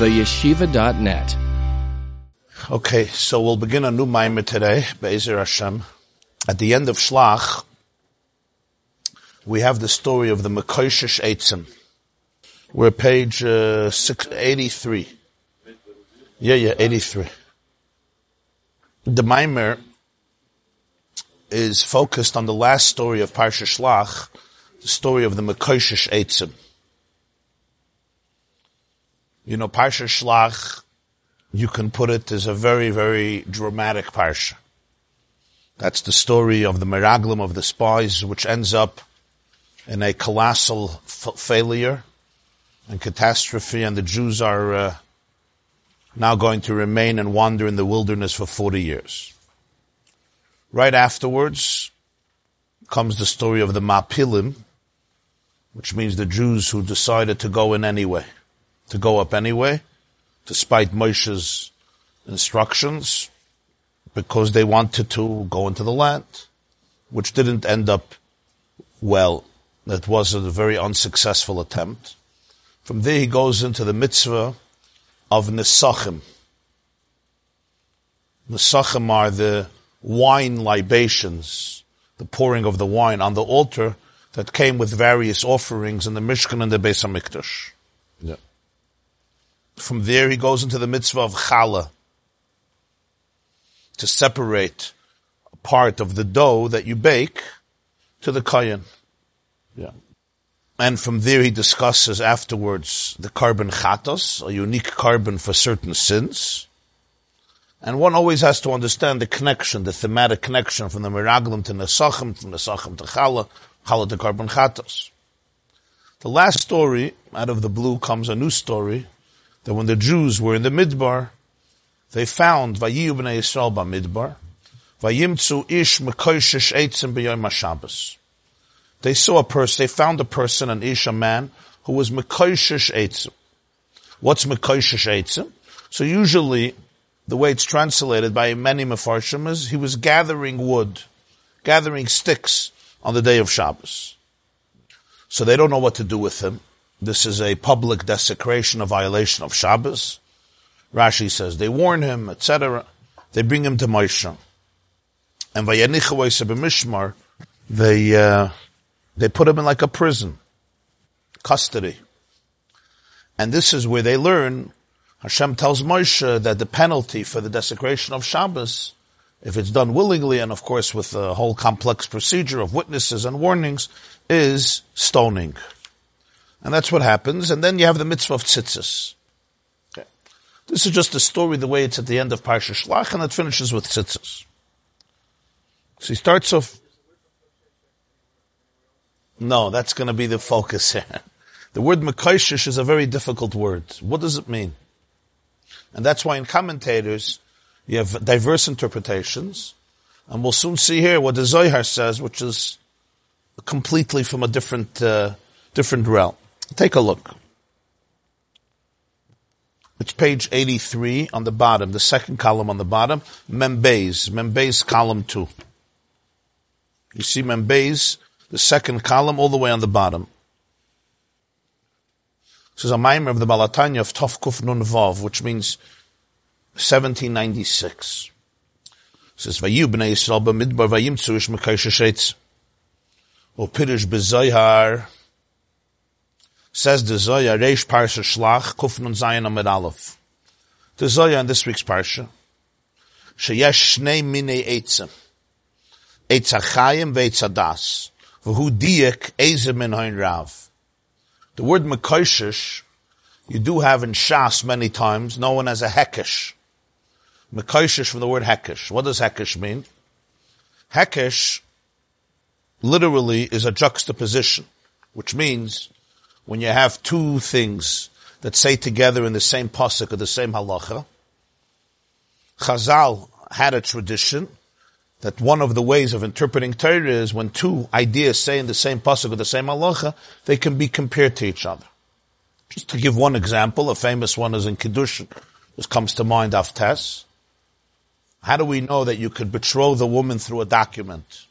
theyeshiva.net. Okay, so we'll begin a new Maimer today, Be'ezer Hashem. At the end of Shlach, we have the story of the Mekoshish Eitzim. We're page uh, 83. Yeah, yeah, 83. The Maimer is focused on the last story of Parsha Shlach, the story of the Mekoshish Eitzim. You know, Parsha Shlach, you can put it as a very, very dramatic Parsha. That's the story of the Miraglim of the spies, which ends up in a colossal f- failure and catastrophe, and the Jews are uh, now going to remain and wander in the wilderness for 40 years. Right afterwards comes the story of the Mapilim, which means the Jews who decided to go in anyway to go up anyway, despite Moshe's instructions, because they wanted to go into the land, which didn't end up well. That was a very unsuccessful attempt. From there he goes into the mitzvah of Nesachim. Nesachim are the wine libations, the pouring of the wine on the altar that came with various offerings in the Mishkan and the Beis HaMikdash. Yeah. From there, he goes into the mitzvah of challah to separate a part of the dough that you bake to the kayan. Yeah. And from there, he discusses afterwards the korban chatos, a unique korban for certain sins. And one always has to understand the connection, the thematic connection from the Miraglim to Nesachim, from Nesachim to Challah, Challah to korban chatos. The last story, out of the blue, comes a new story that when the Jews were in the Midbar, they found Vayiyu b'nei Yisrael b'Midbar, Vayimtzu ish mekoishish eitzim b'yom HaShabbos. They saw a person, they found a person, an ish, a man, who was mekoishish eitzim. What's mekoishish eitzim? So usually, the way it's translated by many mefarshim is he was gathering wood, gathering sticks on the day of Shabbos. So they don't know what to do with him. This is a public desecration, a violation of Shabbos. Rashi says they warn him, etc. They bring him to Moshe. And Mishmar, they, uh, they put him in like a prison, custody. And this is where they learn, Hashem tells Moshe that the penalty for the desecration of Shabbos, if it's done willingly and of course with the whole complex procedure of witnesses and warnings, is stoning. And that's what happens. And then you have the mitzvah of tzitzis. Okay. This is just a story the way it's at the end of Parsha Shlach, and it finishes with tzitzis. So he starts off. No, that's going to be the focus here. The word Mekaishish is a very difficult word. What does it mean? And that's why in commentators, you have diverse interpretations. And we'll soon see here what the Zohar says, which is completely from a different, uh, different realm. Take a look. It's page 83 on the bottom, the second column on the bottom, Membeis, Membeis column 2. You see Membeis, the second column, all the way on the bottom. This is a mimer of the Balatanya of Tovkuf Nun Vav, which means 1796. It says, Vayu b'nei Yisrael b'midbar vayimtzu ish sheitz. O pirish b'zayhar, Says the Zoya, Reish Parsha Shlach, Kufnun Zayin Amid Aleph. The Zoya in this week's Parsha, Sheyesh Shnei Minei Eitzim. Eitz HaChayim ve'Eitz HaDas. V'hu Diyek Eze Min Hoin Rav. The word Mekoshish, you do have in Shas many times, known as a Hekesh. Mekoshish from the word Hekesh. What does Hekesh mean? Hekesh literally is a juxtaposition, which means when you have two things that say together in the same pasuk or the same halacha. Chazal had a tradition that one of the ways of interpreting Torah is when two ideas say in the same pasuk or the same halacha, they can be compared to each other. Just to give one example, a famous one is in Kiddushin, which comes to mind Aftes. How do we know that you could betroth a woman through a document?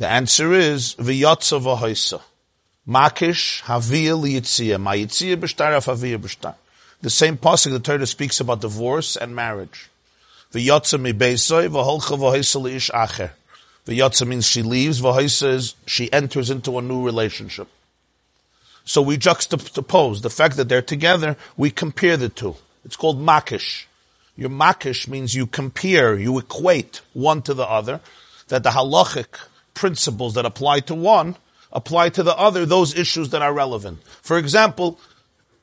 The answer is v'yatza v'hoisa. Makish havia liyitzia. Mayitzia b'shtar havia b'shtar. The same pasuk the Torah speaks about divorce and marriage. V'yotza mi beisoy v'holcha v'hoisa li'ish acher. V'yotza means she leaves, v'hoisa is she enters into a new relationship. So we juxtapose the fact that they're together, we compare the two. It's called makish. Your makish means you compare, you equate one to the other, that the halachic principles that apply to one apply to the other those issues that are relevant. For example,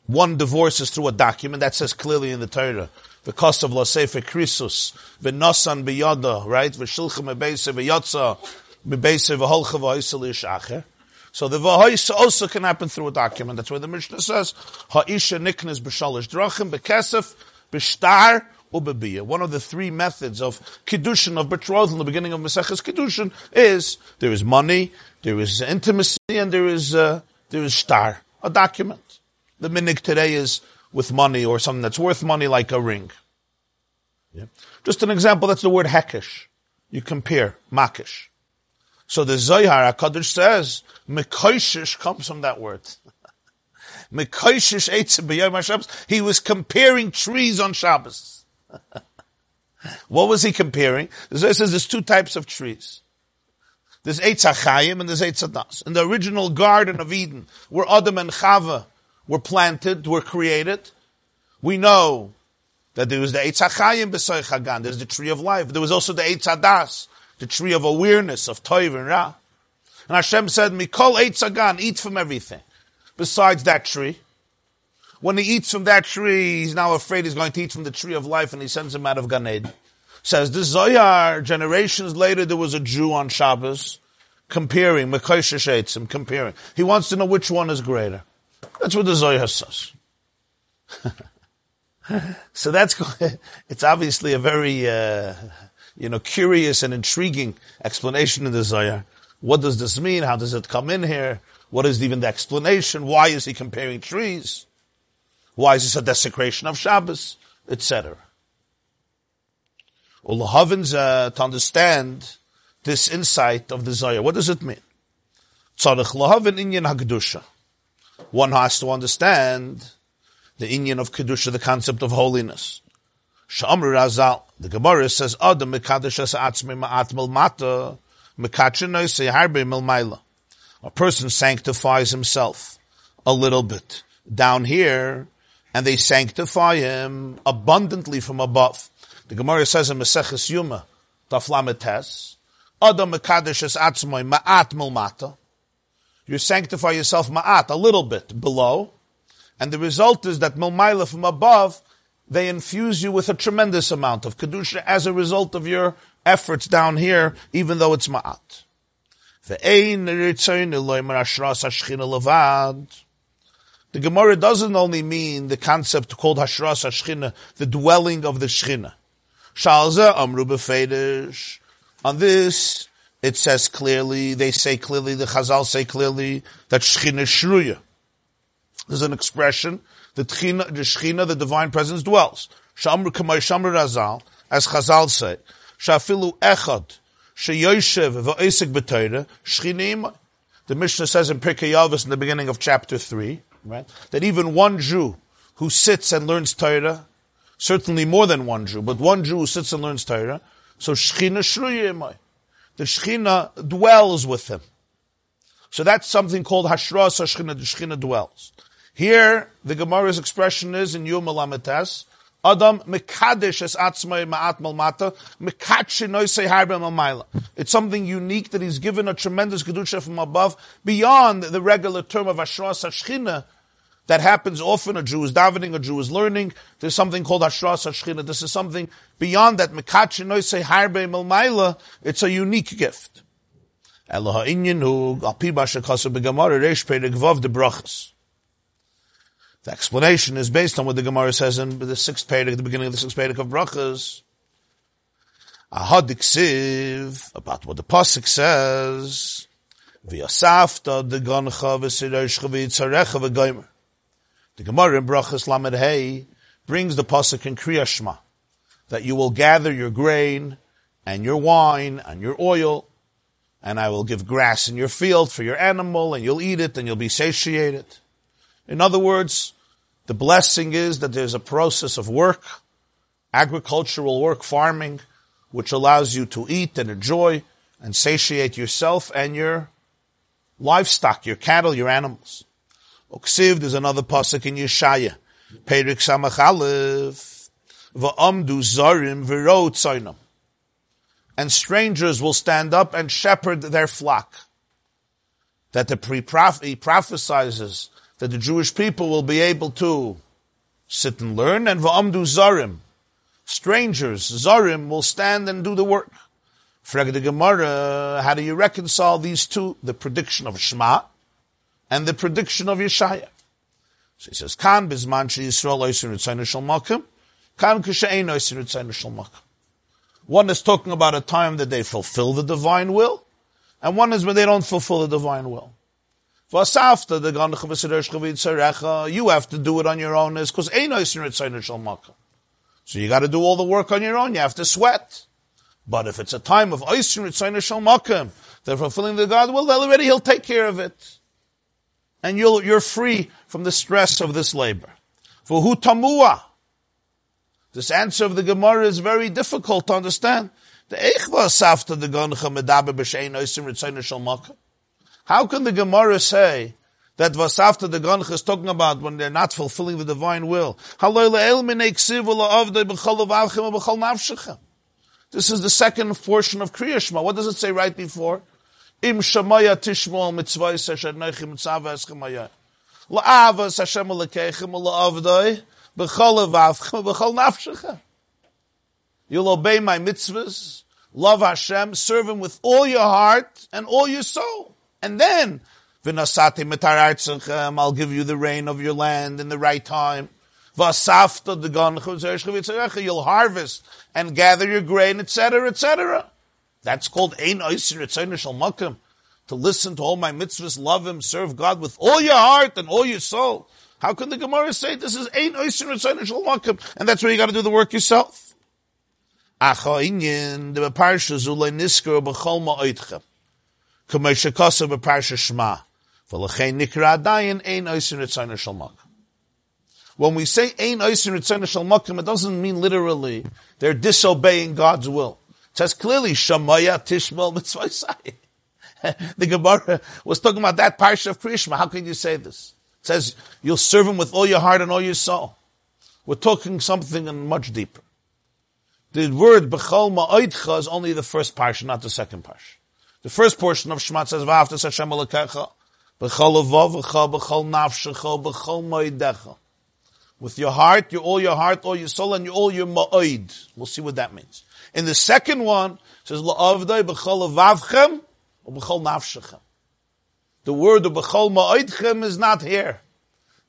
one divorces through a document that says clearly in the Torah, the cost of Lasefer Krisus, V'nosan biyada, right? V'shilcha mebeise v'yotza, mebeise v'holcha. So the v'hoisa also can happen through a document. That's why the Mishnah says, ha'isha niknes b'shalish drachim, b'kesef, b'shtar, ubebiya. One of the three methods of kiddushin, of betrothal in the beginning of Maseches kiddushin is, there is money, there is intimacy, and there is, uh, there is star, a document. The minig today is with money or something that's worth money like a ring. Yeah. Just an example, that's the word hekesh. You compare, makish. So the Zohar HaKadosh says, Mekoishish comes from that word. Mekoishish Eitzim. He was comparing trees on Shabbos. what was he comparing? The Zohar says there's two types of trees. There's Eitz HaChayim and there's Eitz HaDas. In the original Garden of Eden, where Adam and Chava were planted, were created. We know that there was the Eitz HaChayim B'Soy Chagan, there's the tree of life. There was also the Eitz HaDas, the tree of awareness of Toiv and Ra. And Hashem said, Mikol Eitz Hagan, eat from everything. Besides that tree. When he eats from that tree, he's now afraid he's going to eat from the tree of life and he sends him out of Gan Eden. Says the Zoyar, generations later there was a Jew on Shabbos comparing, Mekosha comparing. He wants to know which one is greater. That's what the Zoyar says. so that's it's obviously a very uh, you know curious and intriguing explanation in the Zohar. What does this mean? How does it come in here? What is even the explanation? Why is he comparing trees? Why is this a desecration of Shabbos, etc. Uh, to understand this insight of the Zohar, what does it mean? Tzarech lahavin inyan hagdusha one has to understand the inyan of Kedusha, the concept of holiness. Shamr Razal, the Gemara says, Adam mekadosh atzmi ma'at mata, mekachin harbe milmaila. A person sanctifies himself a little bit down here, and they sanctify him abundantly from above. The Gemara says in Maseches Yuma, Taflametes, Adam mekadosh atzmi ma'at mata you sanctify yourself ma'at, a little bit below, and the result is that milmaila from above, they infuse you with a tremendous amount of kedusha as a result of your efforts down here, even though it's ma'at. The Gemara doesn't only mean the concept called Hashras Hashchina, the dwelling of the Shchina. Shalza Amru On this, it says clearly, they say clearly, the Chazal say clearly that Shechina Shruya. There's an expression, the Tchina, the Shechina, the divine presence dwells. Shamru Kamay Shamru Razal, as Chazal say, Shafilu Echad, Sheyoshev V'Oisik B'Teira, Shechina The Mishnah says in Pirkei Avos in the beginning of chapter 3, right, that even one Jew who sits and learns Torah, certainly more than one Jew, but one Jew who sits and learns Torah, so Shechina Shruya the Shechina dwells with him. So that's something called Hashras Shechina, the Shechina dwells. Here, the Gemara's expression is in Yom Alamites, Adam mekadesh es atzmai ma'at malmata, noisei malmaila. It's something unique that he's given a tremendous kedusha from above, beyond the regular term of Hashras Shechina, that happens often. A Jew is davening, a Jew is learning. There's something called Hashras Hashchina. This is something beyond that. Noisei. It's a unique gift. Alpi de brachas. The explanation is based on what the Gemara says in the sixth page, at the beginning of the sixth page of brachas. Ahadiksiv, about what the pasuk says. V'yasafta de gancha v'siroshcha v'yitzarecha v'goymer. The Gemara in Brachas Lamed Hey brings the pasuk in Kriya that you will gather your grain and your wine and your oil and I will give grass in your field for your animal, and you'll eat it, and you'll be satiated. In other words, the blessing is that there's a process of work, agricultural work, farming, which allows you to eat and enjoy and satiate yourself and your livestock, your cattle, your animals. Oksiv, there's another pasuk in Yeshaya. Perik Samach Aleph. Va'amdu zarim v'ro tzaynam. And strangers will stand up and shepherd their flock. That the pre prophet he prophesizes that the Jewish people will be able to sit and learn, and va'amdu zarim. Strangers, zarim, will stand and do the work. Frag Gemara, how do you reconcile these two? The prediction of Shema and the prediction of Yeshaya. So he says, Kan bizman Yisrael oisin ritzayna kan oisin ritzayna. One is talking about a time that they fulfill the divine will, and one is when they don't fulfill the divine will. Vasafta the Ganachavisidoshchavidsarecha, uh, you have to do it on your own, because. So you got to do all the work on your own. You have to sweat. But if it's a time of Oisin Ritzayna Shal Makam, they're fulfilling the God will, already He'll take care of it and you'll, you're free from the stress of this labor. For who tamua? This answer of the Gemara is very difficult to understand. How can the Gemara say that vasafta the Ganch is talking about when they're not fulfilling the divine will? This is the second portion of Kriyashma. What does it say right before? im shamaya tishmol. You'll obey my mitzvahs, love Hashem, serve Him with all your heart and all your soul. And then, v'nasati mitarartzechem, I'll give you the rain of your land in the right time. V'asafta the you'll harvest and gather your grain, etc., etc. That's called Ein Oisir Etzayin Makam. To listen to all my mitzvahs, love Him, serve God with all your heart and all your soul. How can the Gemara say this is Ein Oisir Etzayin Makam? And that's where you got to do the work yourself. Acha the. When we say Ein Oisir Etzayin Makam, it doesn't mean literally they're disobeying God's will It says clearly, Shamaya Tishmal Mitzvah The Gemara was talking about that parsha of Krishma. How can you say this? It says, you'll serve him with all your heart and all your soul. We're talking something much deeper. The word Bechol Ma'oidcha is only the first parsha, not the second parsha. The first portion of Shema says, V'aftas Hashem Alekecha, Bechol Avavecha, Bechol Nafshecha, Bechol Ma'oidecha. With your heart, your, all your heart, all your soul, and your, all your ma'oid. We'll see what that means. In the second one, it says, La'avdai b'chol avavchem, or b'chol nafshechem. The word of b'chol ma'oidchem is not here.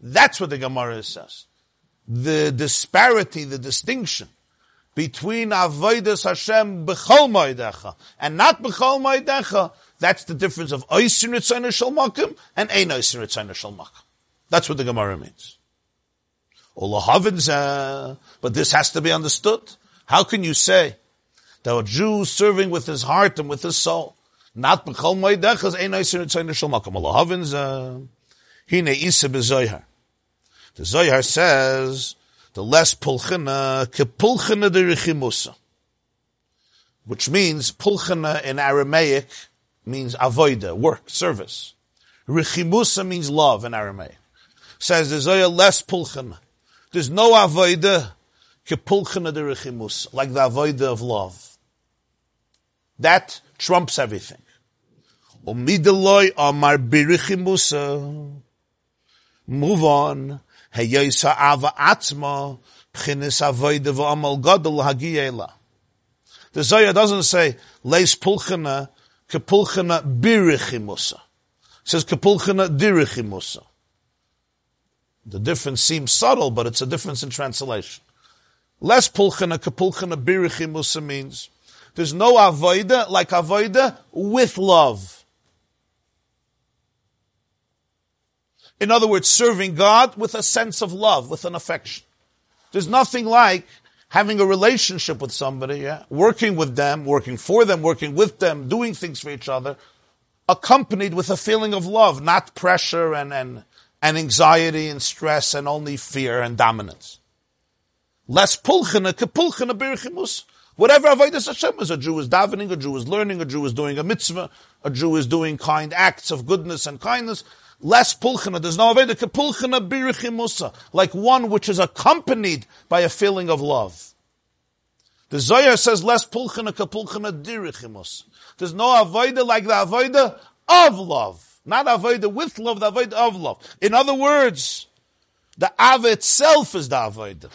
That's what the Gemara says. The disparity, the distinction between avodas Hashem b'chol ma'odecha and not b'chol ma'odecha, that's the difference of oisin ritzayna shal makim and ein oisin ritzayna shal makim. That's what the Gemara means. But this has to be understood. How can you say that a Jew serving with his heart and with his soul, not b'chol moedechas, ein oisin etzayin shal makam alahavin hine isa b'zoyhar. The Zohar says, the less pulchina, ke pulchina de. Which means, pulchina in Aramaic means avoida, work, service. Richimusa means love in Aramaic. Says there's Zohar less pulchina. There's no avoida kepulchina de rechimus, like the avoida of love. That trumps everything. Move on. Ava pchinis v'amal hagiyela. The Zohar doesn't say leis pulchina kepulchina birichimusa. It says kepulchina dirichimusa. The difference seems subtle, but it's a difference in translation. Less pulchana kapulchana birichimusa means there's no avoida like avoida with love. In other words, serving God with a sense of love, with an affection. There's nothing like having a relationship with somebody, yeah, working with them, working for them, working with them, doing things for each other, accompanied with a feeling of love, not pressure and, and, and anxiety and stress and only fear and dominance. Less pulchina ke pulchina birchimus. Whatever avodas Hashem is, a Jew is davening, a Jew is learning, a Jew is doing a mitzvah, a Jew is doing kind acts of goodness and kindness. Less pulchina, there's no avodah ke pulchina birchimusa, like one which is accompanied by a feeling of love. The Zohar says less pulchina ke pulchina dirichimus. There's no avodah like the avodah of love. Not avodah with love, the avodah of love. In other words, the av itself is the avodah.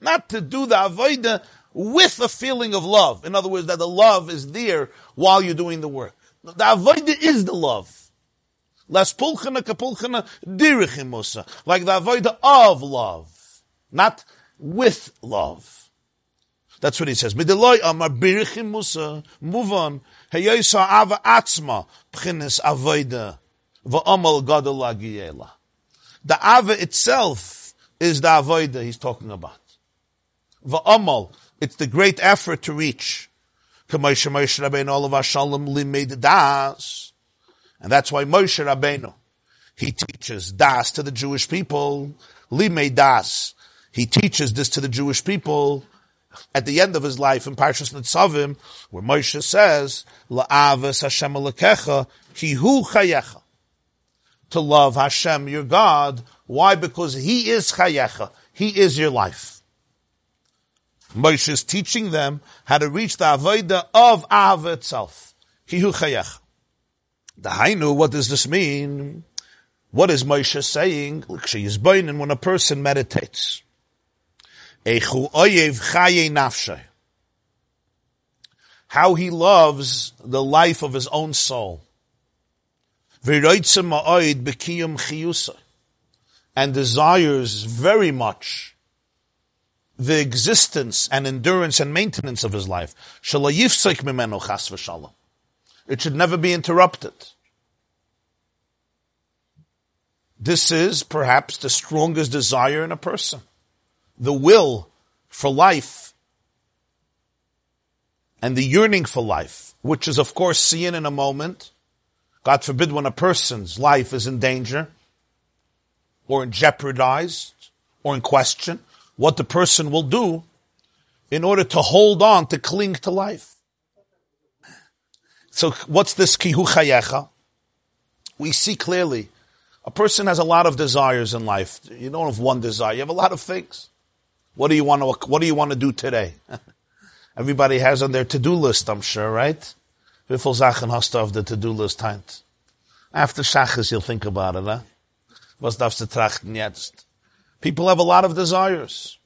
Not to do the avodah with a feeling of love. In other words, that the love is there while you're doing the work. The avodah is the love. Las pulchana kapulchana dirichimusa. Like the avodah of love. Not with love. That's what he says. Mideloy amar birichim musa. Move on. Heyoisa ava atzma. Pchines avoida. Va'amal gadol agiyela. The ava itself is the avoida he's talking about. Va'amal. It's the great effort to reach. Kamoshe Moshe Rabbeinu olav Shalom limed das. And that's why Moshe Rabbeinu, he teaches das to the Jewish people. Limed das. He teaches this to the Jewish people at the end of his life in Parshas Nitzavim, where Moshe says, "La'avas Hashem alekecha ki hu chayecha." To love Hashem, your God. Why? Because He is chayecha. He is your life. Moshe is teaching them how to reach the avodah of Ava itself. Ki hu chayecha. The Hainu, what does this mean? What is Moshe saying? She is born and when a person meditates. How he loves the life of his own soul. And desires very much the existence and endurance and maintenance of his life. It should never be interrupted. This is perhaps the strongest desire in a person the will for life and the yearning for life, which is of course seen in a moment. God forbid when a person's life is in danger or in jeopardized or in question, what the person will do in order to hold on, to cling to life. So what's this kihu chayecha? We see clearly a person has a lot of desires in life. You don't have one desire. You have a lot of things. What do you want to, what do you want to do today? Everybody has on their to-do list, I'm sure, right? Wiffel Sachen hast auf der to-do list heint? After Shachas, you'll think about it, huh? Was darfst du trachten jetzt? People have a lot of desires.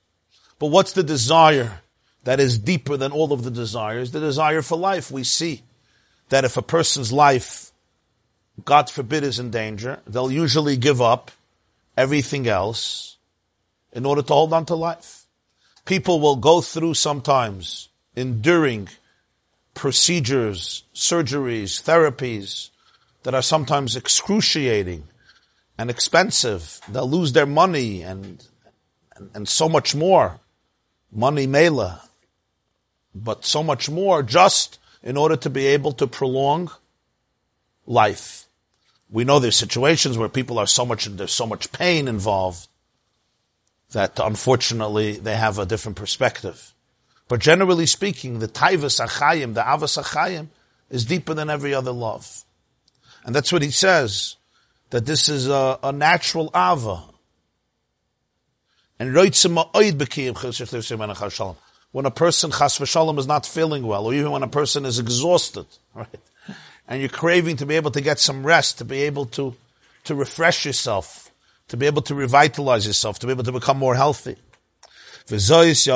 But what's the desire that is deeper than all of the desires? The desire for life. We see that if a person's life, God forbid, is in danger, they'll usually give up everything else in order to hold on to life. People will go through sometimes enduring procedures, surgeries, therapies that are sometimes excruciating and expensive. They'll lose their money and, and, and so much more. Money mela. But so much more just in order to be able to prolong life. We know there's situations where people are so much, there's so much pain involved that unfortunately they have a different perspective. But generally speaking, the taivas achayim, the avas achayim, is deeper than every other love. And that's what he says, that this is a, a natural ava. And when a person chas v'shalom is not feeling well, or even when a person is exhausted, right? And you're craving to be able to get some rest, to be able to, to refresh yourself, to be able to revitalize yourself, to be able to become more healthy. This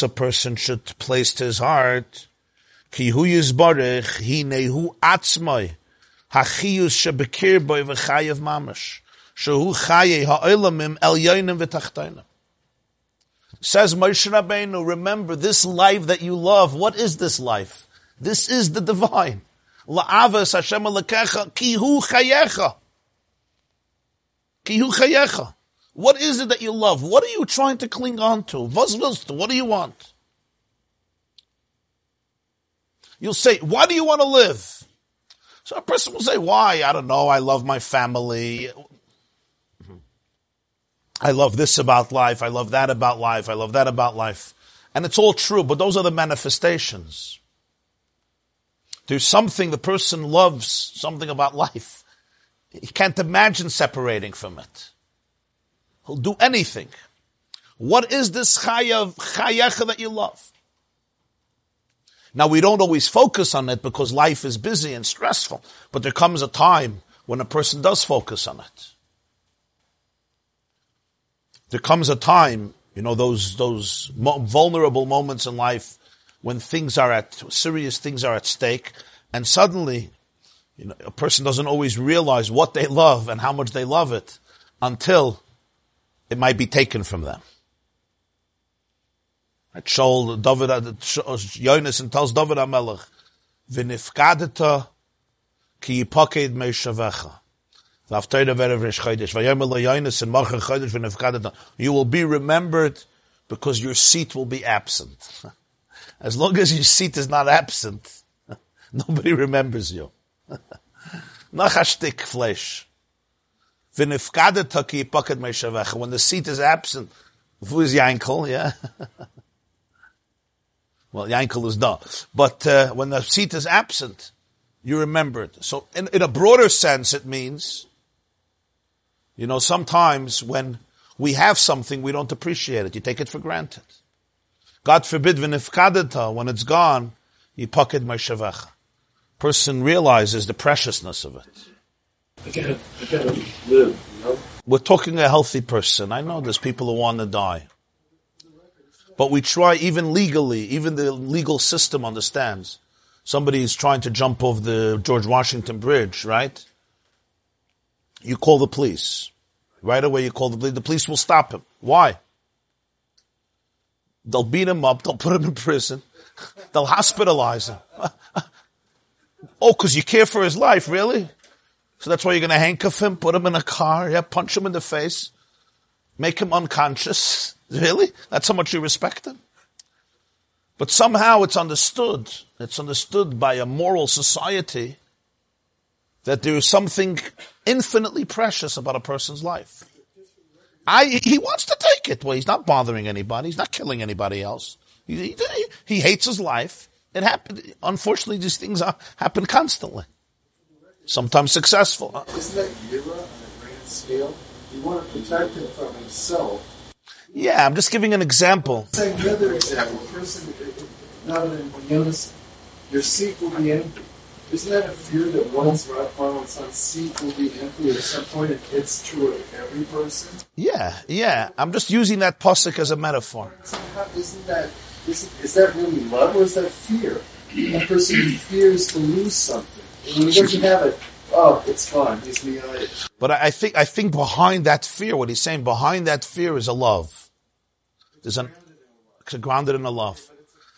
a person should place to his heart. Ki shehu chaye ha'olamim el yoinim v'tachtainim. Says Moshe Rabbeinu, remember this life that you love. What is this life? This is the divine. La'avas Hashem alekecha ki hu chayecha. Ki hu chayecha. What is it that you love? What are you trying to cling on to? What do you want? You'll say, why do you want to live? So a person will say, why? I don't know. I love my family. I love this about life. I love that about life. I love that about life. And it's all true, but those are the manifestations. There's something the person loves, something about life. He can't imagine separating from it. He'll do anything. What is this chayav, that you love? Now we don't always focus on it because life is busy and stressful, but there comes a time when a person does focus on it. There comes a time, you know, those, those vulnerable moments in life when things are at, serious things are at stake, and suddenly, you know, a person doesn't always realize what they love and how much they love it until it might be taken from them. At Shaul, David, uh, Yonis tells David HaMelech, V'nifkadeta ki yipaked meishavecha. You will be remembered because your seat will be absent. As long as your seat is not absent, nobody remembers you. Nachashtik flesh. When the seat is absent, who is Yankel? Yeah. Well, Yankel is da. But uh, when the seat is absent, you remember it. So in, in a broader sense, it means, you know, sometimes when we have something, we don't appreciate it. You take it for granted. God forbid, when it's gone, you pocket my shavach. Person realizes the preciousness of it. I gotta, I gotta live, you know? We're talking a healthy person. I know there's people who want to die. But we try even legally, even the legal system understands. Somebody is trying to jump off the George Washington Bridge, right? You call the police. Right away you call the police. The police will stop him. Why? They'll beat him up. They'll put him in prison. They'll hospitalize him. oh, cause you care for his life, really? So that's why you're gonna handcuff him, put him in a car, yeah, punch him in the face, make him unconscious. Really? That's how much you respect him? But somehow it's understood, it's understood by a moral society that there is something infinitely precious about a person's life. I, he wants to take it. Well, he's not bothering anybody. He's not killing anybody else. He, he, he hates his life. It happened. Unfortunately, these things are, happen constantly. Sometimes successful. Isn't that Yira on a grand scale? You want to protect him from himself yeah, I'm just giving an example. Say another example. Person, now when Jonas, your seat will be empty. Isn't that a fear that once one's one's seat will be empty at some point? It's true of every person. Yeah, yeah. I'm just using that posik as a metaphor. Isn't that is, is that really love or is that fear? A person fears to lose something. And when he doesn't have it, oh, it's fine. He's me But I think I think behind that fear, what he's saying, behind that fear is a love. There's an, grounded in a love.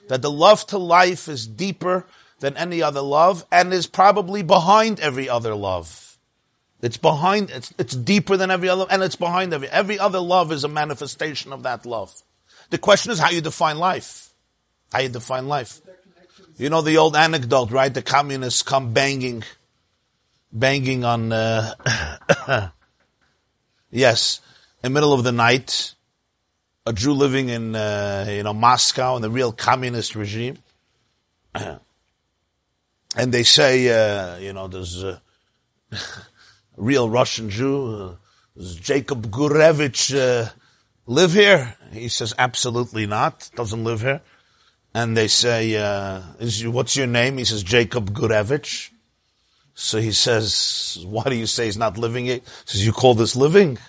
That the love to life is deeper than any other love and is probably behind every other love. It's behind, it's, it's deeper than every other, and it's behind every, every other love is a manifestation of that love. The question is how you define life. How you define life. You know the old anecdote, right? The communists come banging, banging on, uh, yes, in the middle of the night, a Jew living in, uh, you know, Moscow in the real communist regime. And they say, uh, you know, there's a real Russian Jew, uh, does Jacob Gurevich uh, live here? He says, absolutely not, doesn't live here. And they say, uh, you, what's your name? He says, Jacob Gurevich. So he says, why do you say he's not living here? He says, you call this living?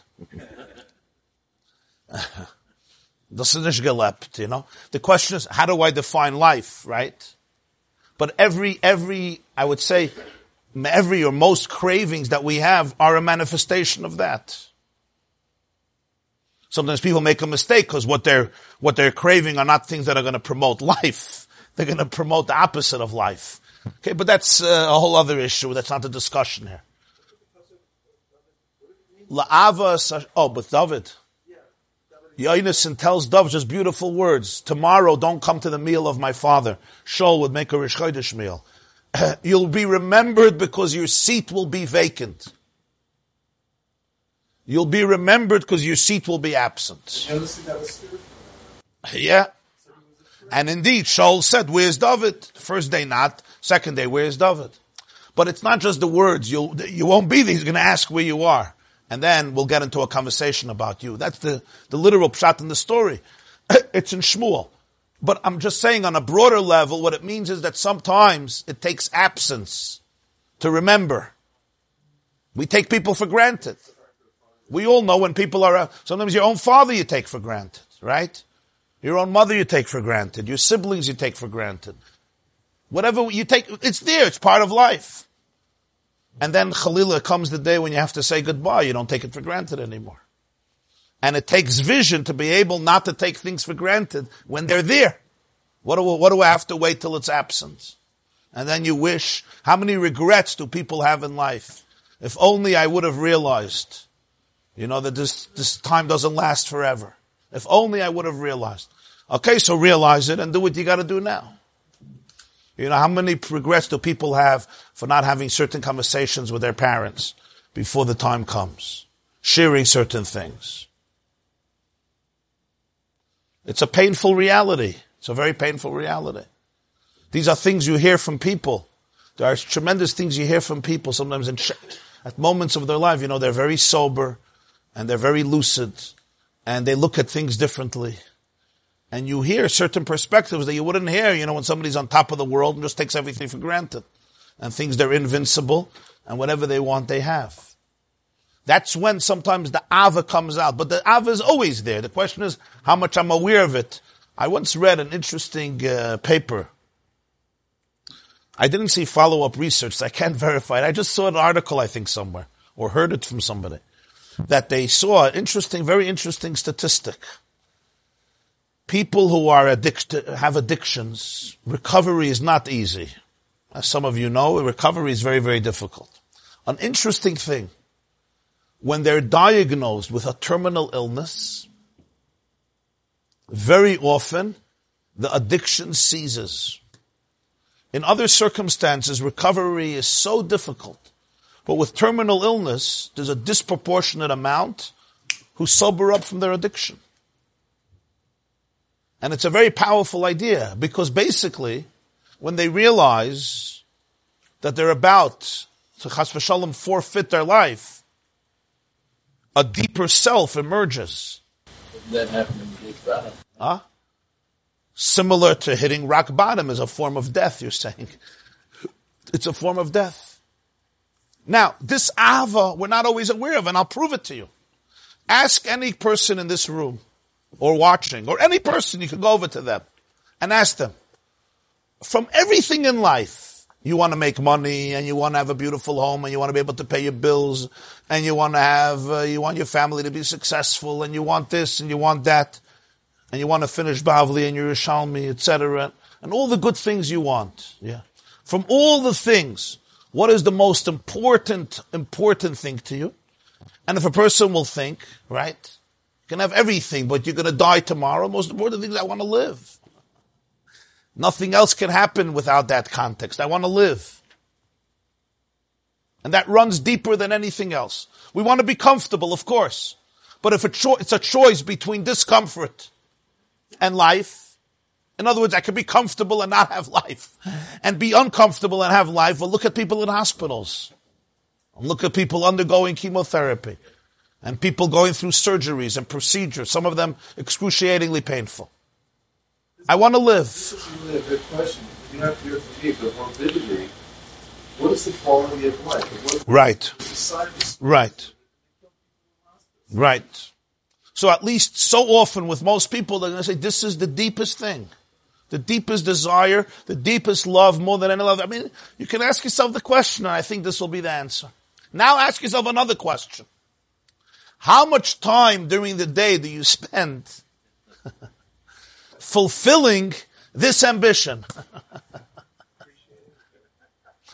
Das ist nicht gelebt, you know. The question is, how do I define life, right? But every, every, I would say, every or most cravings that we have are a manifestation of that. Sometimes people make a mistake because what they're, what they're craving are not things that are going to promote life. They're going to promote the opposite of life. Okay, but that's uh, a whole other issue. That's not the discussion here. La'ava, oh, but David. Yonason tells Dov just beautiful words. Tomorrow, don't come to the meal of my father. Shaul would make a Rish Chodesh meal. You'll be remembered because your seat will be vacant. You'll be remembered because your seat will be absent. Yeah. And indeed, Shaul said, where's David? First day not, second day, where's David? But it's not just the words. You'll, you won't be there. He's going to ask where you are. And then we'll get into a conversation about you. That's the, the literal pshat in the story. it's in Shmuel. But I'm just saying on a broader level, what it means is that sometimes it takes absence to remember. We take people for granted. We all know when people are, uh, sometimes your own father you take for granted, right? Your own mother you take for granted. Your siblings you take for granted. Whatever you take, it's there. It's part of life. And then Khalila comes the day when you have to say goodbye. You don't take it for granted anymore. And it takes vision to be able not to take things for granted when they're there. What do, what do I have to wait till it's absent? And then you wish, how many regrets do people have in life? If only I would have realized, you know, that this, this time doesn't last forever. If only I would have realized. Okay, so realize it and do what you gotta do now. You know, how many regrets do people have for not having certain conversations with their parents before the time comes? Sharing certain things. It's a painful reality. It's a very painful reality. These are things you hear from people. There are tremendous things you hear from people sometimes in, at moments of their life. You know, they're very sober and they're very lucid and they look at things differently. And you hear certain perspectives that you wouldn't hear, you know, when somebody's on top of the world and just takes everything for granted and thinks they're invincible and whatever they want, they have. That's when sometimes the ava comes out. But the ava is always there. The question is how much I'm aware of it. I once read an interesting uh, paper. I didn't see follow-up research, so I can't verify it. I just saw an article, I think, somewhere, or heard it from somebody, that they saw an interesting, very interesting statistic. People who are addict- have addictions, recovery is not easy. As some of you know, recovery is very, very difficult. An interesting thing when they're diagnosed with a terminal illness, very often the addiction ceases. In other circumstances, recovery is so difficult. But with terminal illness, there's a disproportionate amount who sober up from their addiction. And it's a very powerful idea because basically, when they realize that they're about to chas v'shalom forfeit their life, a deeper self emerges. That happened in bottom. Huh? Similar to hitting rock bottom is a form of death, you're saying. It's a form of death. Now, this ava we're not always aware of, and I'll prove it to you. Ask any person in this room, or watching, or any person, you can go over to them, and ask them, from everything in life, you want to make money and you want to have a beautiful home and you want to be able to pay your bills and you want to have, uh, you want your family to be successful and you want this and you want that and you want to finish Bavli and your Yerushalmi, etc. And all the good things you want. Yeah. From all the things, what is the most important, important thing to you? And if a person will think, right, you can have everything, but you're going to die tomorrow, most important thing is I want to live. Nothing else can happen without that context. I want to live. And that runs deeper than anything else. We want to be comfortable, of course. But if it's a choice between discomfort and life, in other words, I can be comfortable and not have life, and be uncomfortable and have life. Well, look at people in hospitals. Look at people undergoing chemotherapy, and people going through surgeries and procedures, some of them excruciatingly painful. I want to live. This is really a good question. You have to hear from me, but more vividly, what is the quality of life? Right. Right. Right. So at least so often with most people, they're going to say, this is the deepest thing. The deepest desire, the deepest love more than any love. I mean, you can ask yourself the question, and I think this will be the answer. Now ask yourself another question. How much time during the day do you spend fulfilling this ambition.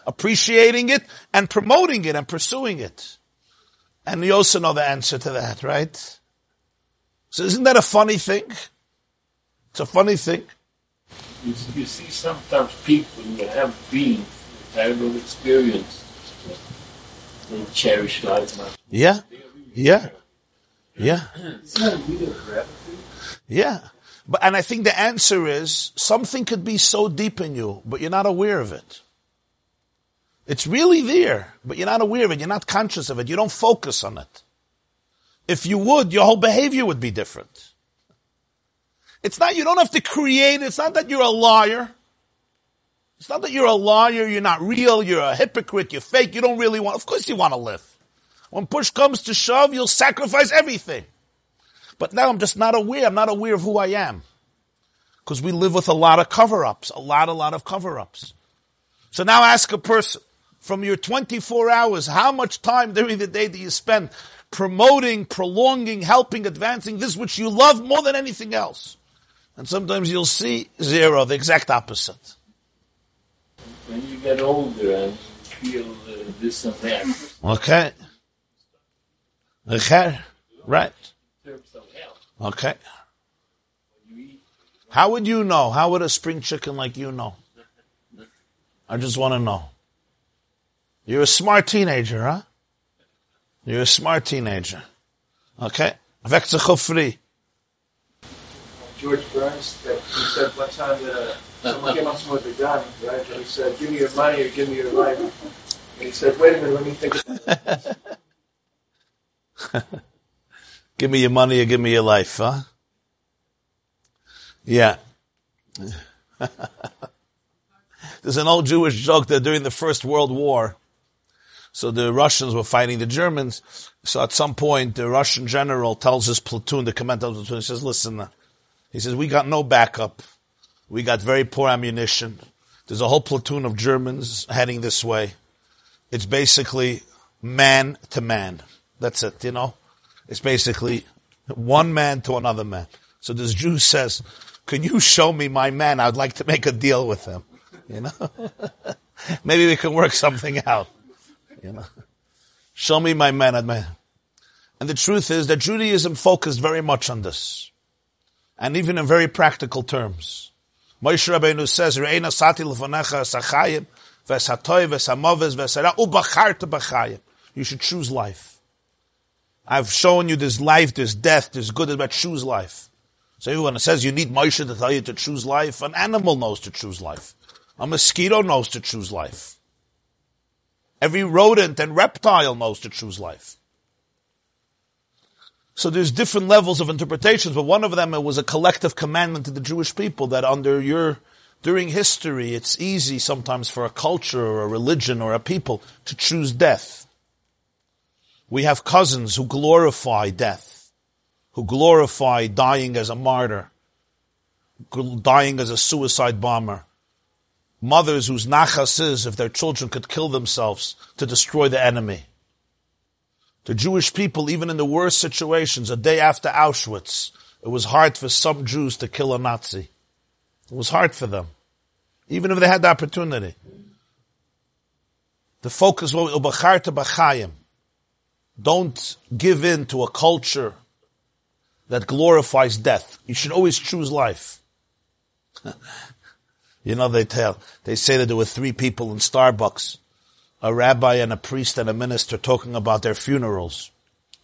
Appreciating it and promoting it and pursuing it. And you also know the answer to that, right? So isn't that a funny thing? It's a funny thing. You, you see sometimes people who have been a terrible experience, they cherish life much. Yeah, yeah, yeah, It's not a need of gratitude. yeah. But, and I think the answer is something could be so deep in you, but you're not aware of it. It's really there, but you're not aware of it. You're not conscious of it. You don't focus on it. If you would, your whole behavior would be different. It's not, you don't have to create, it's not that you're a liar. It's not that you're a liar, you're not real, you're a hypocrite, you're fake, you don't really want, of course you want to live. When push comes to shove, you'll sacrifice everything. But now I'm just not aware, I'm not aware of who I am. Because we live with a lot of cover-ups, a lot, a lot of cover-ups. So now ask a person, from your 24 hours, how much time during the day do you spend promoting, prolonging, helping, advancing this which you love more than anything else? And sometimes you'll see zero, the exact opposite. When you get older and feel uh, this and that, Okay? Okay? Right. in terms of health, Okay. when you eat, How would you know? How would a spring chicken like you know? I just want to know. You're a smart teenager, huh? You're a smart teenager. Okay? Ze free. George Burns, that he said one time that uh, someone came up to him with a gun, right? And he said, "Give me your money or give me your life." And he said, "Wait a minute, let me think." About it. Give me your money or give me your life, huh? Yeah. There's an old Jewish joke that during the First World War, so the Russians were fighting the Germans. So at some point, the Russian general tells his platoon, the commander of the platoon, he says, listen, uh," he says, we got no backup. We got very poor ammunition. There's a whole platoon of Germans heading this way. It's basically man to man. That's it, you know? It's basically one man to another man. So this Jew says, can you show me my man? I'd like to make a deal with him. You know? Maybe we can work something out. You know? Show me my man. I'd ma- And the truth is that Judaism focused very much on this. And even in very practical terms. Moshe Rabbeinu says, Re'ena sati lefonecha esachayim, v'esatoy, v'esamoves, v'esara, ubacharta b'chayim. You should choose life. I've shown you there's life, there's death, there's good and. Choose life. So it says you need Moshe to tell you to choose life, an animal knows to choose life. A mosquito knows to choose life. Every rodent and reptile knows to choose life. So there's different levels of interpretations, but one of them it was a collective commandment to the Jewish people that under your during history it's easy sometimes for a culture or a religion or a people to choose death. We have cousins who glorify death, who glorify dying as a martyr, dying as a suicide bomber. Mothers whose nachas is if their children could kill themselves to destroy the enemy. The Jewish people, even in the worst situations, a day after Auschwitz, it was hard for some Jews to kill a Nazi. It was hard for them. Even if they had the opportunity. The focus was ubacharta b'chayim. Don't give in to a culture that glorifies death. You should always choose life. you know, they tell, they say that there were three people in Starbucks, a rabbi and a priest and a minister talking about their funerals.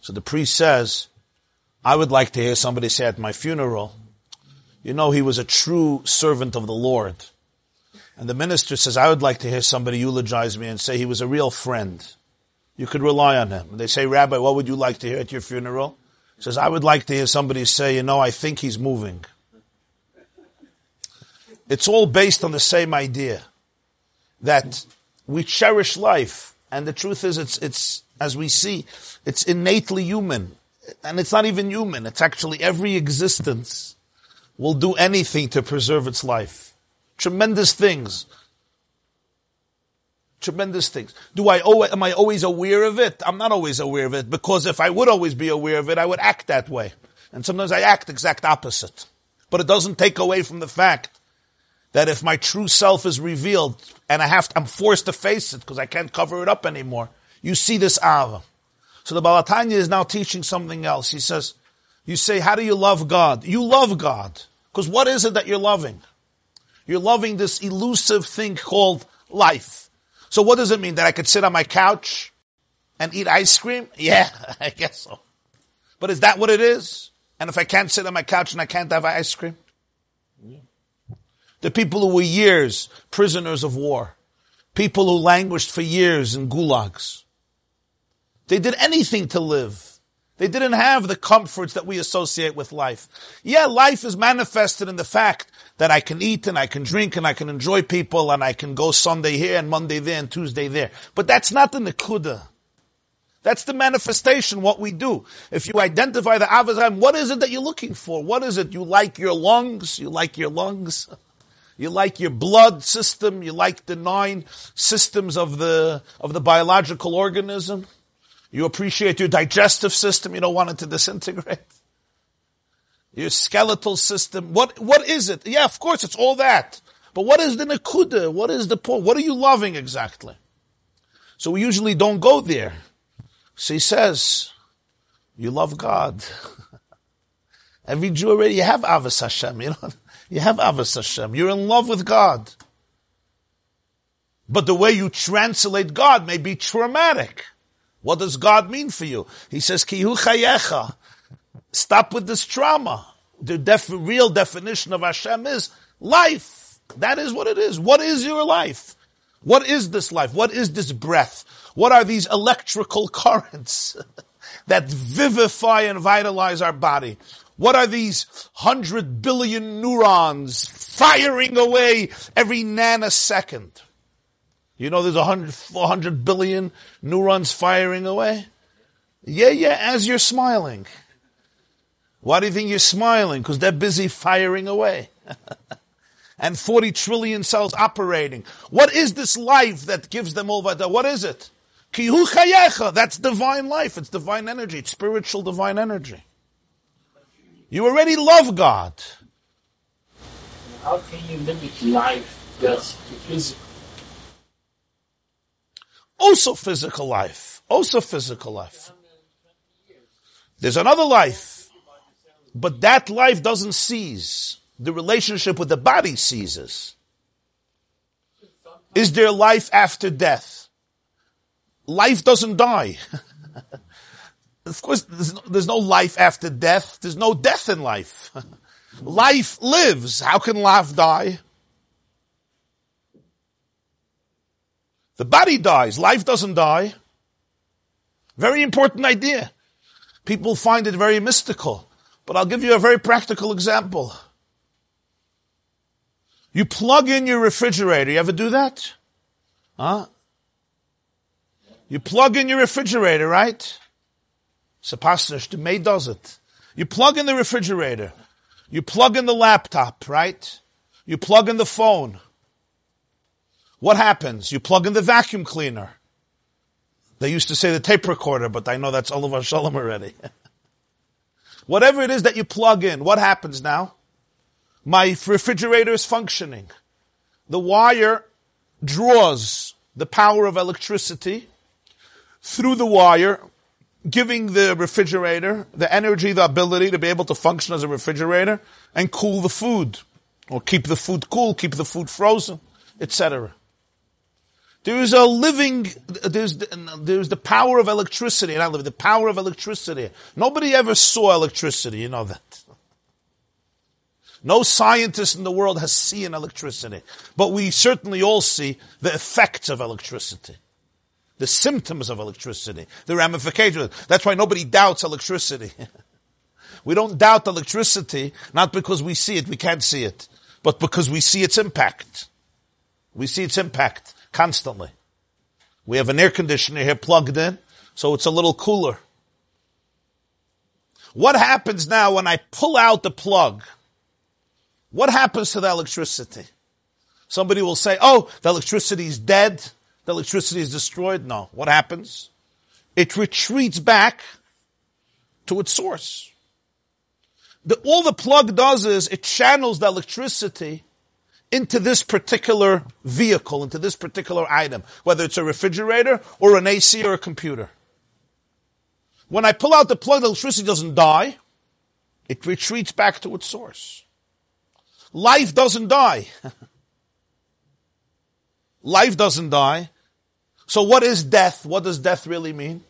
So the priest says, I would like to hear somebody say at my funeral, you know, he was a true servant of the Lord. And the minister says, I would like to hear somebody eulogize me and say he was a real friend. You could rely on him. They say, Rabbi, what would you like to hear at your funeral? He says, I would like to hear somebody say, you know, I think he's moving. It's all based on the same idea that we cherish life. And the truth is, it's, it's, as we see, it's innately human. And it's not even human. It's actually every existence will do anything to preserve its life. Tremendous things. Tremendous things. Do I always, am I always aware of it? I'm not always aware of it because if I would always be aware of it, I would act that way. And sometimes I act exact opposite. But it doesn't take away from the fact that if my true self is revealed and I have to, I'm forced to face it because I can't cover it up anymore. You see this Ava. So the Baal HaTanya is now teaching something else. He says, you say, how do you love God? You love God. Because what is it that you're loving? You're loving this elusive thing called life. So what does it mean? That I could sit on my couch and eat ice cream? Yeah, I guess so. But is that what it is? And if I can't sit on my couch and I can't have ice cream? The people who were years prisoners of war, people who languished for years in gulags. They did anything to live. They didn't have the comforts that we associate with life. Yeah, life is manifested in the fact that I can eat and I can drink and I can enjoy people and I can go Sunday here and Monday there and Tuesday there. But that's not the Nakuda. That's the manifestation, what we do. If you identify the Avazan, what is it that you're looking for? What is it? You like your lungs? You like your lungs? You like your blood system? You like the nine systems of the, of the biological organism? You appreciate your digestive system? You don't want it to disintegrate? Your skeletal system? What, what is it? Yeah, of course, it's all that. But what is the nakuda? What is the point? What are you loving exactly? So we usually don't go there. So he says, you love God. Every Jew already, you have Avos Hashem, you know? You have Avos Hashem. You're in love with God. But the way you translate God may be traumatic. What does God mean for you? He says, Kihu chayecha. Stop with this trauma. The def- real definition of Hashem is life. That is what it is. What is your life? What is this life? What is this breath? What are these electrical currents that vivify and vitalize our body? What are these hundred billion neurons firing away every nanosecond? You know there's a hundred, four hundred billion neurons firing away? Yeah, yeah, as you're smiling. Why do you think you're smiling? Because they're busy firing away. and 40 trillion cells operating. What is this life that gives them all that? What is it? That's divine life. It's divine energy. It's spiritual divine energy. You already love God. How can you limit life just to physical? Also physical life. Also physical life. There's another life. But that life doesn't cease. The relationship with the body ceases. Is there life after death? life doesn't die. of course, there's no, there's no life after death. There's no death in life. life lives. How can life die? The body dies. Life doesn't die. Very important idea. People find it very mystical. But I'll give you a very practical example. You plug in your refrigerator. You ever do that? Huh? You plug in your refrigerator, right? Sapasnish, the maid does it. You plug in the refrigerator. You plug in the laptop, right? You plug in the phone. What happens? You plug in the vacuum cleaner. They used to say the tape recorder, but I know that's Oliver Shalom already. Whatever it is that you plug in, what happens now? My refrigerator is functioning. The wire draws the power of electricity through the wire, giving the refrigerator the energy, the ability to be able to function as a refrigerator and cool the food, or keep the food cool, keep the food frozen, etc. There is a living, there's, there's the power of electricity, I live the power of electricity. Nobody ever saw electricity, you know that. No scientist in the world has seen electricity, but we certainly all see the effects of electricity the symptoms of electricity, the ramifications. That's why nobody doubts electricity. we don't doubt electricity, not because we see it, we can't see it, but because we see its impact. We see its impact constantly. We have an air conditioner here plugged in, so it's a little cooler. What happens now when I pull out the plug? What happens to the electricity? Somebody will say, oh, the electricity is dead the electricity is destroyed? No. What happens? It retreats back to its source. The, all the plug does is it channels the electricity into this particular vehicle, into this particular item, whether it's a refrigerator or an AC or a computer. When I pull out the plug, the electricity doesn't die. It retreats back to its source. Life doesn't die. Life doesn't die. So what is death? What does death really mean?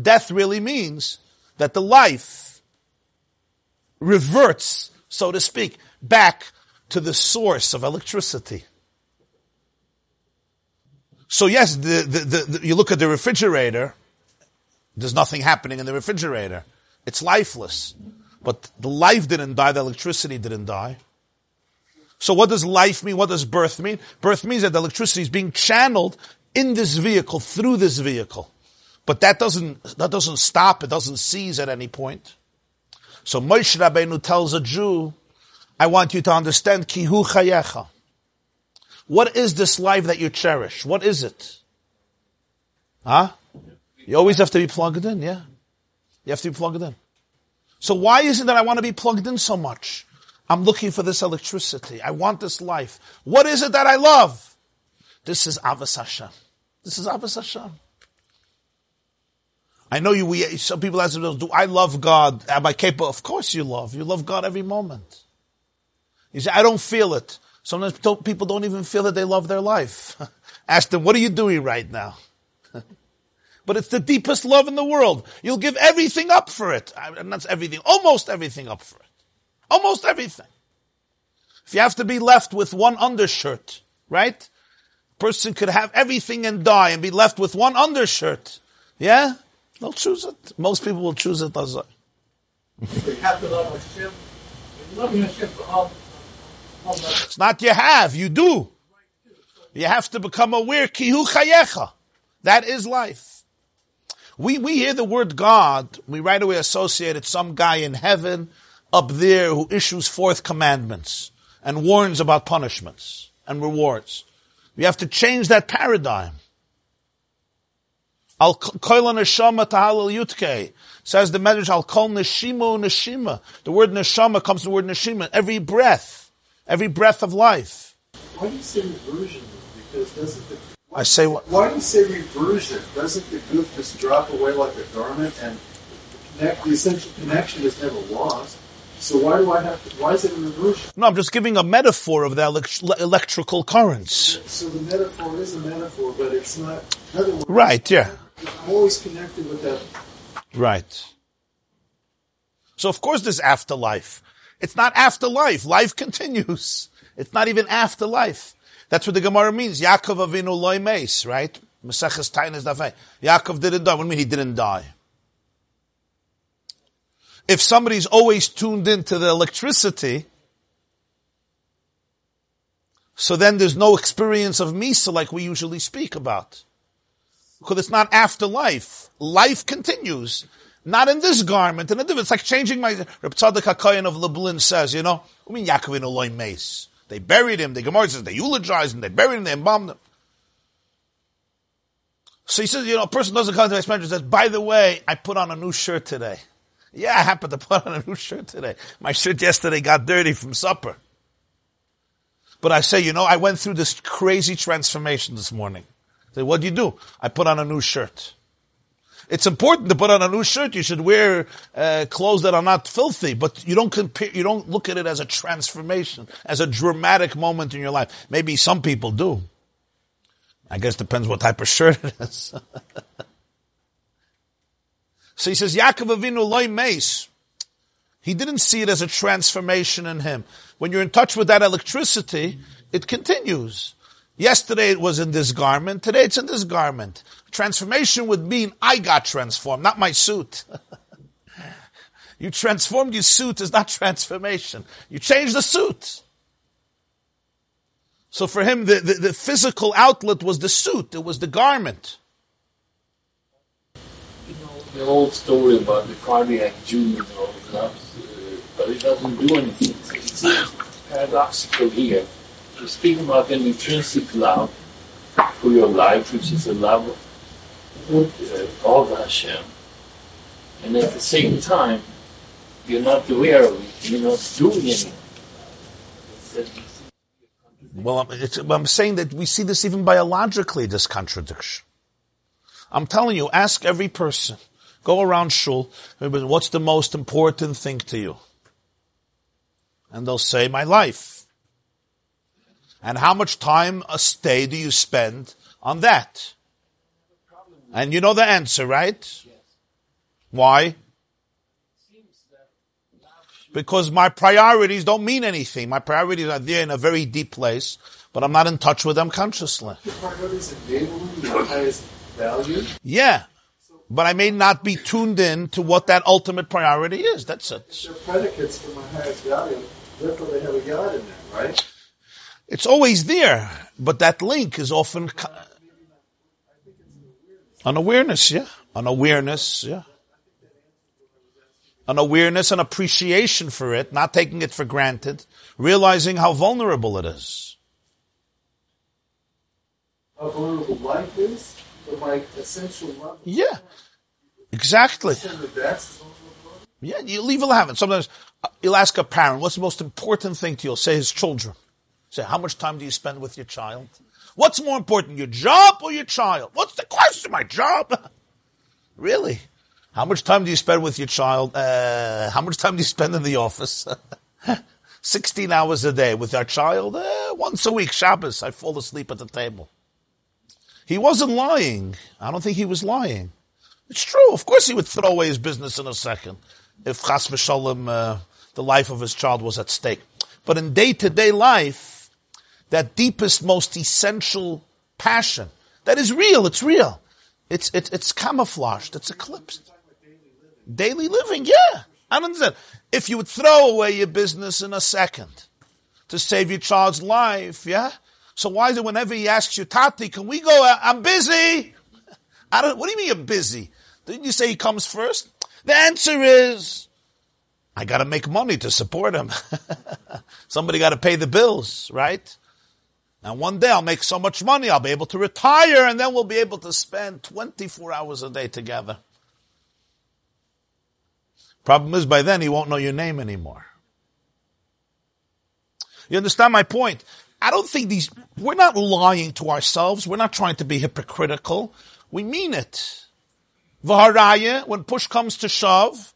Death really means that the life reverts, so to speak, back to the source of electricity. So yes, the, the, the, you look at the refrigerator, there's nothing happening in the refrigerator. It's lifeless. But the life didn't die, the electricity didn't die. So what does life mean? What does birth mean? Birth means that the electricity is being channeled in this vehicle, through this vehicle. But that doesn't, that doesn't stop, it doesn't cease at any point. So Moshe Rabbeinu tells a Jew, I want you to understand kihu chayecha. What is this life that you cherish? What is it? Huh? You always have to be plugged in, yeah? You have to be plugged in. So why is it that I want to be plugged in so much? I'm looking for this electricity. I want this life. What is it that I love? This is Avas Hashem. This is Avas Hashem. I know you, we, some people ask themselves, do I love God? Am I capable? Of course you love. You love God every moment. You say, I don't feel it. Sometimes people don't even feel that they love their life. Ask them, what are you doing right now? but it's the deepest love in the world. You'll give everything up for it. And that's everything, almost everything up for it. Almost everything. If you have to be left with one undershirt, right? Person could have everything and die and be left with one undershirt. Yeah? They'll choose it. Most people will choose it They have to love Hashem. Loving Hashem for all. It's not you have, you do. You have to become aware, kihu chayecha. That is life. We, we hear the word God, we right away associate it some guy in heaven up there who issues forth commandments and warns about punishments and rewards. We have to change that paradigm. Al koila neshama tahalal yutke. Says the Medrash, al kol neshimu neshima. The word neshama comes from the word neshima. Every breath. Every breath of life. Why do you say reversion? Because doesn't the I say what? Why do you say reversion? Doesn't the goof just drop away like a garment and the, connect, the essential connection is never lost? So why do I have to, why is it a reversion? No, I'm just giving a metaphor of the elect- electrical currents. So the metaphor is a metaphor, but it's not, words, Right, yeah. I'm always connected with that. Right. So of course there's afterlife. It's not afterlife. Life continues. It's not even afterlife. That's what the Gemara means. Yaakov Avinu loy meis, right? Maseches Taanis Dafei. Yaakov didn't die. What do you mean he didn't die? If somebody's always tuned into the electricity, so then there's no experience of Misa like we usually speak about. Because it's not afterlife. Life continues. Not in this garment. In a different, it's like changing my, Reb Tzadok HaKoyen of Lublin says, you know, I mean Yaakov in Eloi Mace. They buried him. The Gemara says they eulogized him. They buried him. They embalmed him. So he says, you know, a person doesn't come to my manager and says, by the way, I put on a new shirt today. Yeah, I happened to put on a new shirt today. My shirt yesterday got dirty from supper. But I say, you know, I went through this crazy transformation this morning. I say, what do you do? I put on a new shirt. It's important to put on a new shirt. You should wear uh, clothes that are not filthy, but you don't compare. You don't look at it as a transformation, as a dramatic moment in your life. Maybe some people do. I guess depends what type of shirt it is. so he says, Yaakov Avinu loy mace. He didn't see it as a transformation in him. When you're in touch with that electricity, it continues. Yesterday it was in this garment. Today it's in this garment. Transformation would mean I got transformed, not my suit. you transformed your suit is not transformation. You changed the suit. So for him, the, the, the physical outlet was the suit. It was the garment. You know, the old story about the cardiac Jew and all uh, but it doesn't do anything. It's paradoxical here. You're speaking about an intrinsic love for your life, which is a love uh, of Hashem. And at the same time, you're not aware of it. You're not doing anything. Well, I'm saying that we see this even biologically, this contradiction. I'm telling you, ask every person. Go around shul. What's the most important thing to you? And they'll say, my life. And how much time a stay do you spend on that? And you know the answer, right? Why? Because my priorities don't mean anything. My priorities are there in a very deep place, but I'm not in touch with them consciously. Your priorities your highest value. Yeah. But I may not be tuned in to what that ultimate priority is. That's it. They're predicates for my highest value. Therefore, they have a God in there, right? It's always there, but that link is often co- an awareness, yeah, an awareness, yeah, an awareness and appreciation for it, not taking it for granted, realizing how vulnerable it is. How vulnerable life is, but my essential level. Yeah, exactly. And the best. Yeah, you leave will have it. Sometimes uh, you'll ask a parent, what's the most important thing to you? Say his children. Say, how much time do you spend with your child? What's more important, your job or your child? What's the question? My job? really? How much time do you spend with your child? Uh, how much time do you spend in the office? 16 hours a day with our child. Uh, once a week, Shabbos, I fall asleep at the table. He wasn't lying. I don't think he was lying. It's true. Of course he would throw away his business in a second if chas v'shalom, uh, the life of his child was at stake. But in day-to-day life, that deepest, most essential passion, that is real, it's real. It's, it's, it's camouflaged, it's eclipsed. Daily living, yeah. I don't understand. If you would throw away your business in a second to save your child's life, yeah? So why is it whenever he asks you, Tati, can we go? I'm busy. I don't, what do you mean you're busy? Didn't you say he comes first? The answer is, I gotta make money to support him. Somebody gotta pay the bills, right? And one day I'll make so much money, I'll be able to retire, and then we'll be able to spend 24 hours a day together. Problem is, by then he won't know your name anymore. You understand my point? I don't think these, we're not lying to ourselves. We're not trying to be hypocritical. We mean it. Vaharaya, when push comes to shove,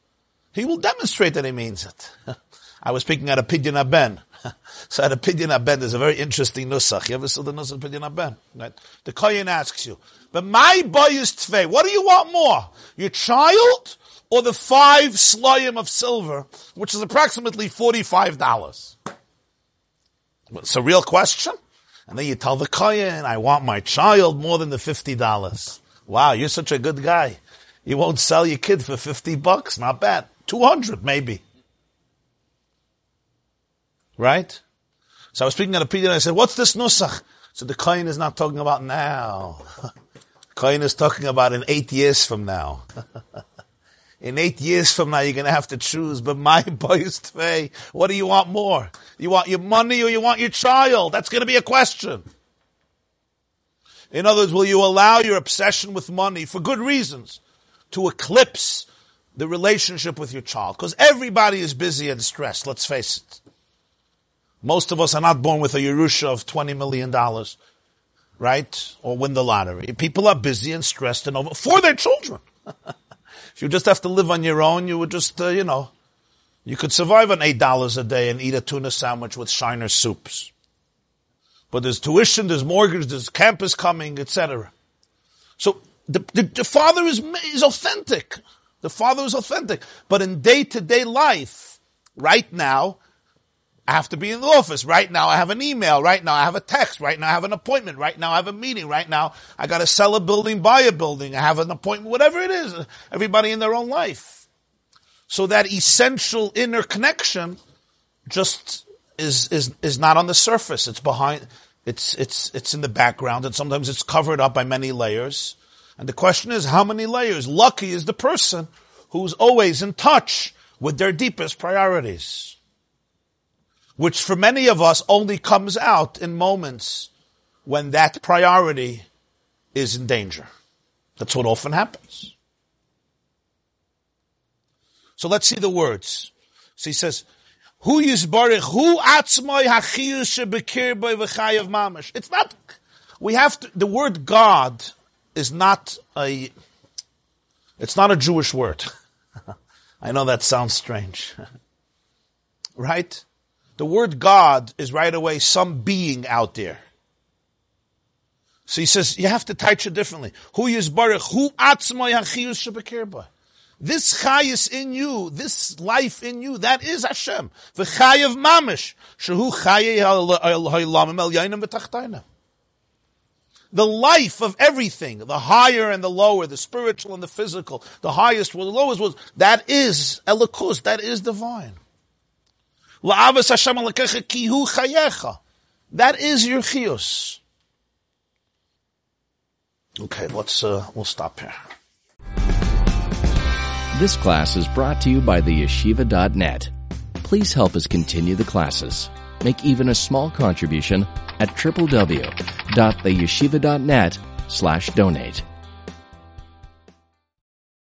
he will demonstrate that he means it. I was speaking at a Pidyon HaBen. so at a Pidyon HaBen, there's a very interesting nusach. You ever saw the nusach Pidyon HaBen? Right? The Kohen asks you, but my boy is tfei. What do you want more? Your child or the five slayim of silver, which is approximately $45? It's a real question. And then you tell the Kohen, I want my child more than the $50. Wow, you're such a good guy. You won't sell your kid for 50 bucks. Not bad. 200 maybe. Right? So I was speaking at a Pidyon and I said, what's this nusach? So the Kohen is not talking about now. Kohen is talking about in eight years from now. in eight years from now, you're going to have to choose. But my boy is tvei. What do you want more? You want your money or you want your child? That's going to be a question. In other words, will you allow your obsession with money for good reasons to eclipse the relationship with your child? Because everybody is busy and stressed, let's face it. Most of us are not born with a Yerusha of $20 million, right? Or win the lottery. People are busy and stressed and over for their children. if you just have to live on your own, you would just, uh, you know, you could survive on $8 a day and eat a tuna sandwich with Shiner soups. But there's tuition, there's mortgage, there's campus coming, etc. So the, the, the, father is, is authentic. The father is authentic. But in day to day life, right now, I have to be in the office. Right now I have an email. Right now I have a text. Right now I have an appointment. Right now I have a meeting. Right now I got to sell a building, buy a building. I have an appointment, whatever it is. Everybody in their own life. So that essential inner connection just is, is, is not on the surface. It's behind, it's, it's, it's in the background and sometimes it's covered up by many layers. And the question is, how many layers? Lucky is the person who's always in touch with their deepest priorities which for many of us only comes out in moments when that priority is in danger. That's what often happens. So let's see the words. So he says, Who yisbarich, who atzmai hachiyus shebekir v'chayav mamash. It's not, we have to, the word God is not a, It's not a Jewish word. I know that sounds strange. right? The word God is right away some being out there. So he says, you have to touch it differently. Who is Baruch? Who atzma yachiyus shebekirba? This chayis in you, this life in you, that is Hashem. V'chayev mamish. Shehu chaye ha'lamim el yainam v'tachtayna. The life of everything, the higher and the lower, the spiritual and the physical, the highest world, the lowest that is elikus, that is divine. La'avas Hashem alakecha chayecha. That is your chiyus. Okay, let's, uh, we'll stop here. This class is brought to you by the yeshiva.net. Please help us continue the classes. Make even a small contribution at www.theyeshiva.net slash donate.